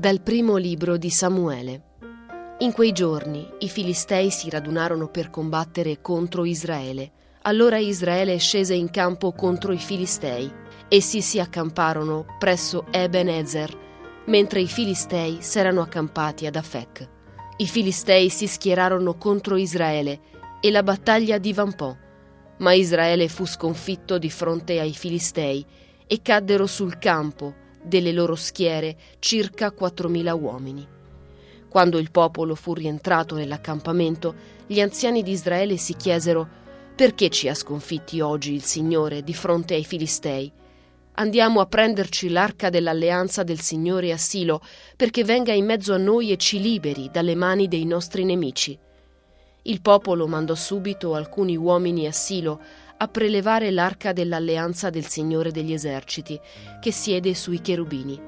Dal primo libro di Samuele. In quei giorni i Filistei si radunarono per combattere contro Israele. Allora Israele scese in campo contro i Filistei. Essi si accamparono presso Eben Ezer, mentre i Filistei s'erano accampati ad Afec. I Filistei si schierarono contro Israele e la battaglia divampò. Ma Israele fu sconfitto di fronte ai Filistei e caddero sul campo delle loro schiere circa 4.000 uomini. Quando il popolo fu rientrato nell'accampamento, gli anziani di Israele si chiesero perché ci ha sconfitti oggi il Signore di fronte ai Filistei? Andiamo a prenderci l'arca dell'alleanza del Signore a Silo perché venga in mezzo a noi e ci liberi dalle mani dei nostri nemici. Il popolo mandò subito alcuni uomini a Silo a prelevare l'arca dell'alleanza del Signore degli eserciti, che siede sui cherubini.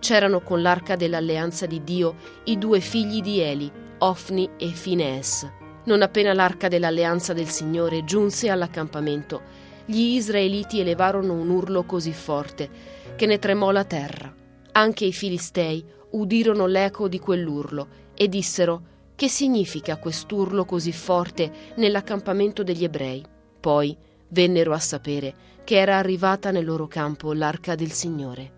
C'erano con l'arca dell'alleanza di Dio i due figli di Eli, Ofni e Finees. Non appena l'arca dell'alleanza del Signore giunse all'accampamento, gli israeliti elevarono un urlo così forte che ne tremò la terra. Anche i filistei udirono l'eco di quell'urlo e dissero: Che significa quest'urlo così forte nell'accampamento degli ebrei? Poi vennero a sapere che era arrivata nel loro campo l'arca del Signore.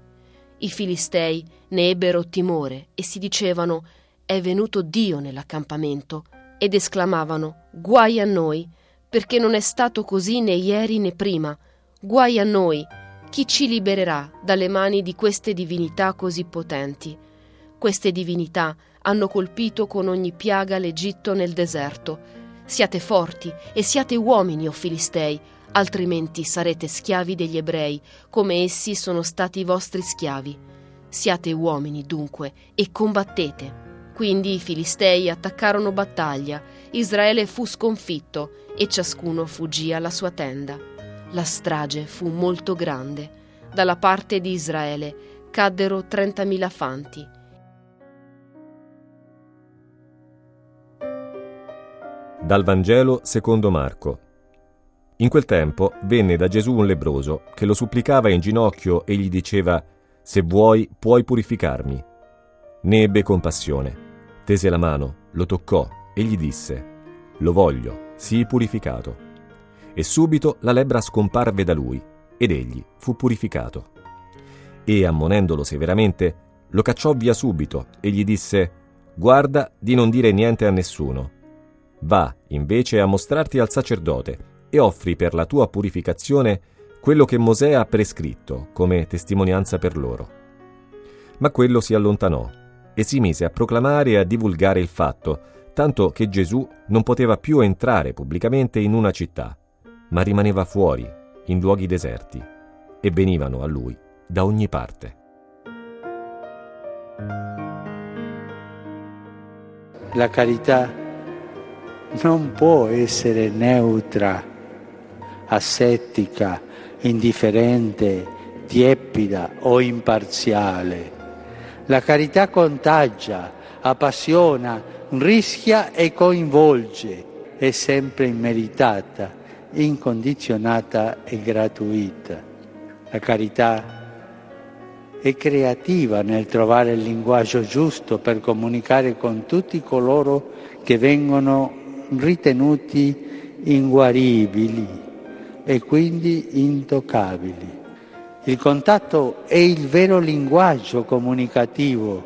I filistei ne ebbero timore e si dicevano è venuto Dio nell'accampamento ed esclamavano guai a noi perché non è stato così né ieri né prima. Guai a noi chi ci libererà dalle mani di queste divinità così potenti? Queste divinità hanno colpito con ogni piaga l'Egitto nel deserto. Siate forti e siate uomini o filistei altrimenti sarete schiavi degli ebrei, come essi sono stati vostri schiavi. Siate uomini dunque e combattete. Quindi i Filistei attaccarono battaglia, Israele fu sconfitto e ciascuno fuggì alla sua tenda. La strage fu molto grande. Dalla parte di Israele caddero 30.000 fanti. Dal Vangelo secondo Marco. In quel tempo venne da Gesù un lebroso che lo supplicava in ginocchio e gli diceva Se vuoi, puoi purificarmi. Ne ebbe compassione, tese la mano, lo toccò e gli disse Lo voglio, sii purificato. E subito la lebbra scomparve da lui ed egli fu purificato. E ammonendolo severamente, lo cacciò via subito e gli disse Guarda di non dire niente a nessuno. Va invece a mostrarti al sacerdote e offri per la tua purificazione quello che Mosè ha prescritto come testimonianza per loro. Ma quello si allontanò e si mise a proclamare e a divulgare il fatto, tanto che Gesù non poteva più entrare pubblicamente in una città, ma rimaneva fuori, in luoghi deserti, e venivano a lui da ogni parte. La carità non può essere neutra asettica, indifferente, tiepida o imparziale. La carità contagia, appassiona, rischia e coinvolge, è sempre immeritata, incondizionata e gratuita. La carità è creativa nel trovare il linguaggio giusto per comunicare con tutti coloro che vengono ritenuti inguaribili e quindi intoccabili. Il contatto è il vero linguaggio comunicativo,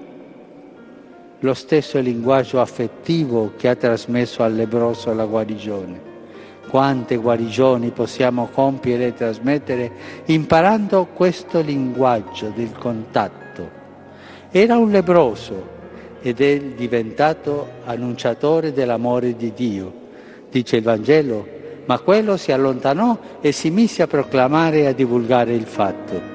lo stesso linguaggio affettivo che ha trasmesso al lebroso la guarigione. Quante guarigioni possiamo compiere e trasmettere imparando questo linguaggio del contatto. Era un lebroso ed è diventato annunciatore dell'amore di Dio. Dice il Vangelo, ma quello si allontanò e si mise a proclamare e a divulgare il fatto.